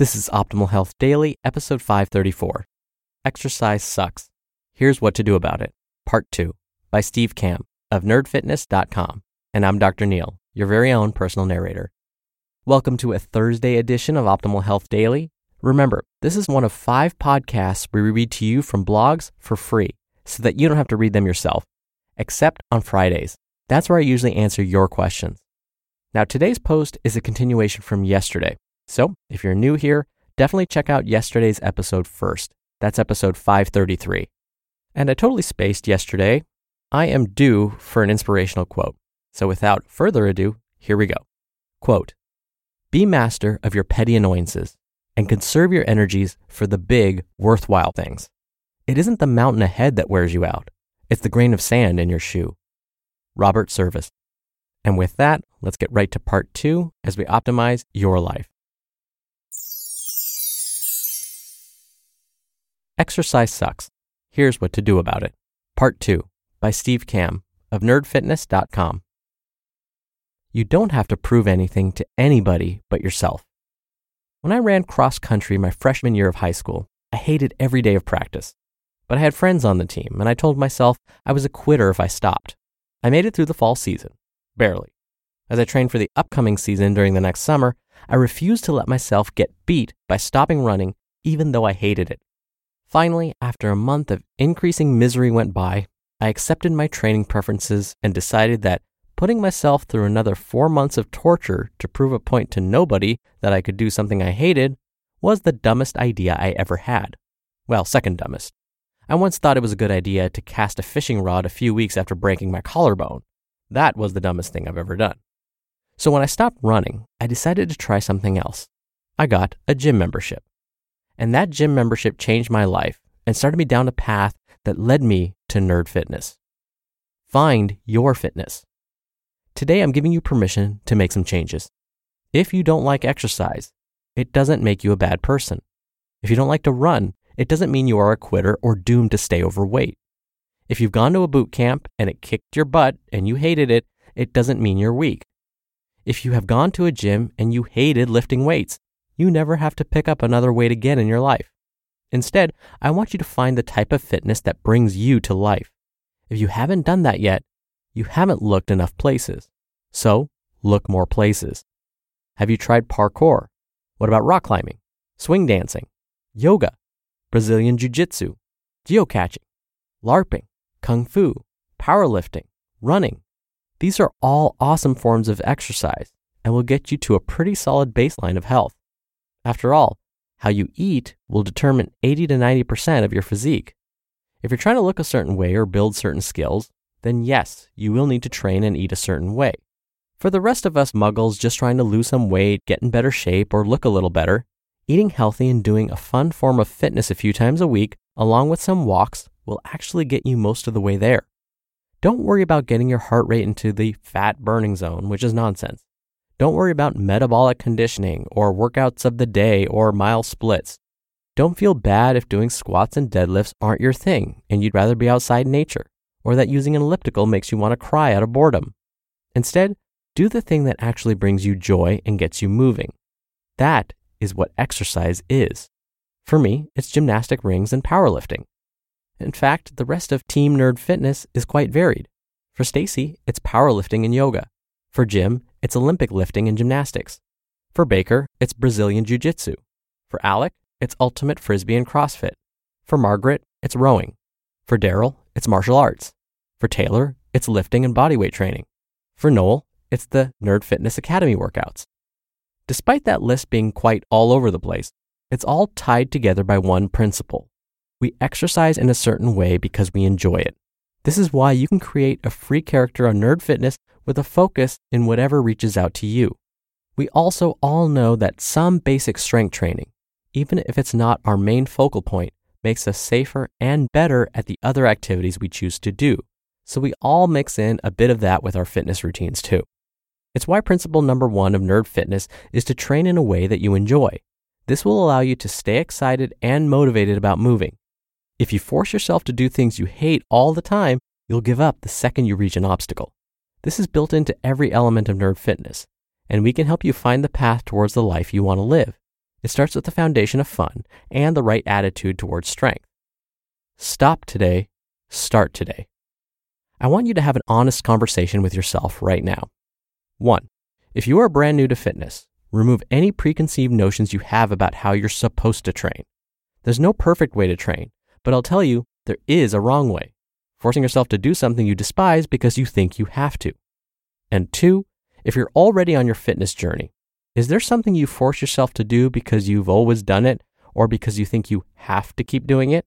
This is Optimal Health Daily, episode 534. Exercise Sucks. Here's What to Do About It, Part 2, by Steve Kamb of nerdfitness.com. And I'm Dr. Neil, your very own personal narrator. Welcome to a Thursday edition of Optimal Health Daily. Remember, this is one of five podcasts we read to you from blogs for free so that you don't have to read them yourself, except on Fridays. That's where I usually answer your questions. Now, today's post is a continuation from yesterday. So, if you're new here, definitely check out yesterday's episode first. That's episode 533. And I totally spaced yesterday. I am due for an inspirational quote. So, without further ado, here we go. Quote Be master of your petty annoyances and conserve your energies for the big, worthwhile things. It isn't the mountain ahead that wears you out, it's the grain of sand in your shoe. Robert Service. And with that, let's get right to part two as we optimize your life. Exercise sucks. Here's what to do about it. Part 2 by Steve Kamb of nerdfitness.com. You don't have to prove anything to anybody but yourself. When I ran cross country my freshman year of high school, I hated every day of practice. But I had friends on the team, and I told myself I was a quitter if I stopped. I made it through the fall season, barely. As I trained for the upcoming season during the next summer, I refused to let myself get beat by stopping running, even though I hated it. Finally, after a month of increasing misery went by, I accepted my training preferences and decided that putting myself through another four months of torture to prove a point to nobody that I could do something I hated was the dumbest idea I ever had. Well, second dumbest. I once thought it was a good idea to cast a fishing rod a few weeks after breaking my collarbone. That was the dumbest thing I've ever done. So when I stopped running, I decided to try something else. I got a gym membership. And that gym membership changed my life and started me down a path that led me to nerd fitness. Find your fitness. Today, I'm giving you permission to make some changes. If you don't like exercise, it doesn't make you a bad person. If you don't like to run, it doesn't mean you are a quitter or doomed to stay overweight. If you've gone to a boot camp and it kicked your butt and you hated it, it doesn't mean you're weak. If you have gone to a gym and you hated lifting weights, you never have to pick up another weight again in your life. Instead, I want you to find the type of fitness that brings you to life. If you haven't done that yet, you haven't looked enough places. So, look more places. Have you tried parkour? What about rock climbing, swing dancing, yoga, Brazilian jiu jitsu, geocaching, LARPing, kung fu, powerlifting, running? These are all awesome forms of exercise and will get you to a pretty solid baseline of health. After all, how you eat will determine 80 to 90% of your physique. If you're trying to look a certain way or build certain skills, then yes, you will need to train and eat a certain way. For the rest of us muggles just trying to lose some weight, get in better shape, or look a little better, eating healthy and doing a fun form of fitness a few times a week, along with some walks, will actually get you most of the way there. Don't worry about getting your heart rate into the fat burning zone, which is nonsense. Don't worry about metabolic conditioning or workouts of the day or mile splits. Don't feel bad if doing squats and deadlifts aren't your thing and you'd rather be outside nature, or that using an elliptical makes you want to cry out of boredom. Instead, do the thing that actually brings you joy and gets you moving. That is what exercise is. For me, it's gymnastic rings and powerlifting. In fact, the rest of Team Nerd Fitness is quite varied. For Stacy, it's powerlifting and yoga. For Jim, it's Olympic lifting and gymnastics. For Baker, it's Brazilian Jiu Jitsu. For Alec, it's ultimate frisbee and CrossFit. For Margaret, it's rowing. For Daryl, it's martial arts. For Taylor, it's lifting and bodyweight training. For Noel, it's the Nerd Fitness Academy workouts. Despite that list being quite all over the place, it's all tied together by one principle. We exercise in a certain way because we enjoy it. This is why you can create a free character on Nerd Fitness with a focus in whatever reaches out to you. We also all know that some basic strength training, even if it's not our main focal point, makes us safer and better at the other activities we choose to do. So we all mix in a bit of that with our fitness routines too. It's why principle number one of Nerd Fitness is to train in a way that you enjoy. This will allow you to stay excited and motivated about moving. If you force yourself to do things you hate all the time, you'll give up the second you reach an obstacle. This is built into every element of Nerd Fitness, and we can help you find the path towards the life you want to live. It starts with the foundation of fun and the right attitude towards strength. Stop today, start today. I want you to have an honest conversation with yourself right now. One, if you are brand new to fitness, remove any preconceived notions you have about how you're supposed to train. There's no perfect way to train, but I'll tell you, there is a wrong way, forcing yourself to do something you despise because you think you have to. And two, if you're already on your fitness journey, is there something you force yourself to do because you've always done it or because you think you have to keep doing it?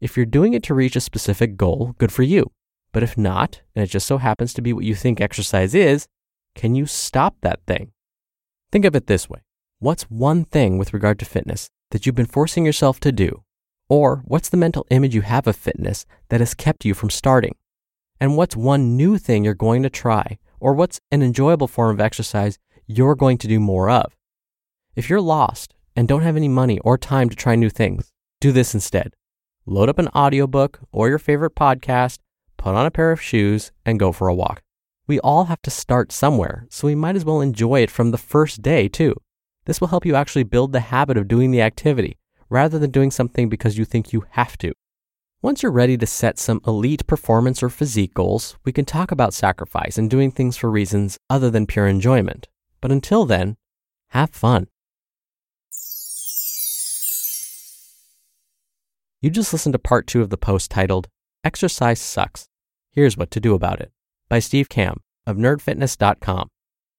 If you're doing it to reach a specific goal, good for you. But if not, and it just so happens to be what you think exercise is, can you stop that thing? Think of it this way What's one thing with regard to fitness that you've been forcing yourself to do? Or what's the mental image you have of fitness that has kept you from starting? And what's one new thing you're going to try? Or what's an enjoyable form of exercise you're going to do more of. If you're lost and don't have any money or time to try new things, do this instead. Load up an audiobook or your favorite podcast, put on a pair of shoes, and go for a walk. We all have to start somewhere, so we might as well enjoy it from the first day, too. This will help you actually build the habit of doing the activity rather than doing something because you think you have to. Once you're ready to set some elite performance or physique goals, we can talk about sacrifice and doing things for reasons other than pure enjoyment. But until then, have fun. You just listened to part two of the post titled Exercise Sucks. Here's What to Do About It by Steve Kamb of nerdfitness.com.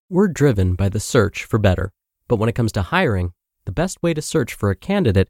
We're driven by the search for better, but when it comes to hiring, the best way to search for a candidate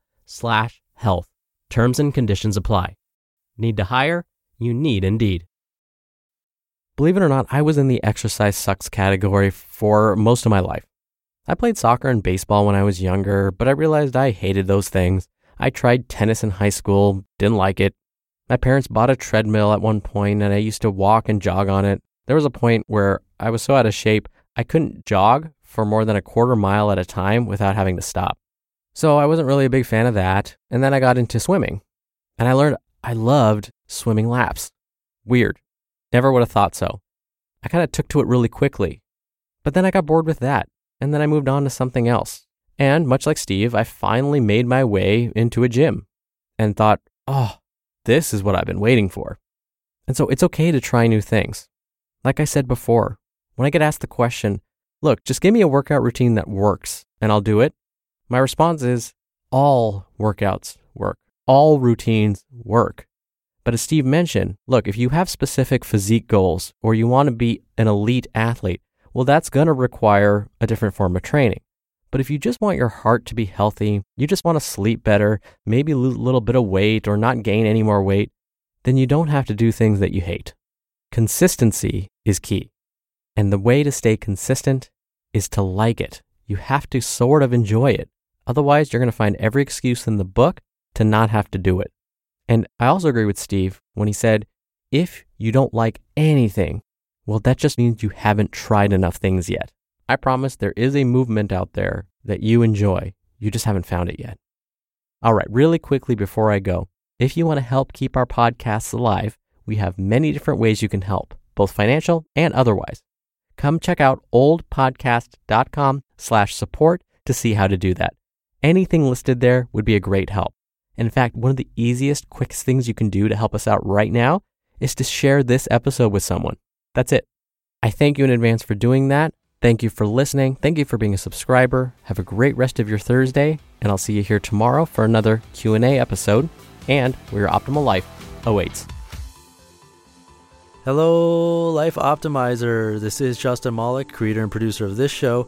slash health. Terms and conditions apply. Need to hire? You need Indeed. Believe it or not, I was in the exercise sucks category for most of my life. I played soccer and baseball when I was younger, but I realized I hated those things. I tried tennis in high school, didn't like it. My parents bought a treadmill at one point, and I used to walk and jog on it. There was a point where I was so out of shape, I couldn't jog for more than a quarter mile at a time without having to stop. So I wasn't really a big fan of that. And then I got into swimming, and I learned I loved swimming laps. Weird. Never would have thought so. I kind of took to it really quickly. But then I got bored with that, and then I moved on to something else. And much like Steve, I finally made my way into a gym and thought, oh, this is what I've been waiting for. And so it's okay to try new things. Like I said before, when I get asked the question, look, just give me a workout routine that works and I'll do it, my response is all workouts work, all routines work. But as Steve mentioned, look, if you have specific physique goals or you want to be an elite athlete, well, that's going to require a different form of training. But if you just want your heart to be healthy, you just want to sleep better, maybe lose a little bit of weight or not gain any more weight, then you don't have to do things that you hate. Consistency is key. And the way to stay consistent is to like it. You have to sort of enjoy it. Otherwise, you're going to find every excuse in the book to not have to do it. And I also agree with Steve when he said, if you don't like anything, well, that just means you haven't tried enough things yet. I promise there is a movement out there that you enjoy. You just haven't found it yet. All right, really quickly before I go, if you want to help keep our podcasts alive, we have many different ways you can help, both financial and otherwise. Come check out oldpodcast.com slash support to see how to do that. Anything listed there would be a great help. In fact, one of the easiest, quickest things you can do to help us out right now is to share this episode with someone. That's it. I thank you in advance for doing that. Thank you for listening. Thank you for being a subscriber. Have a great rest of your Thursday, and I'll see you here tomorrow for another Q&A episode and where your optimal life awaits. Hello, Life Optimizer. This is Justin Malik, creator and producer of this show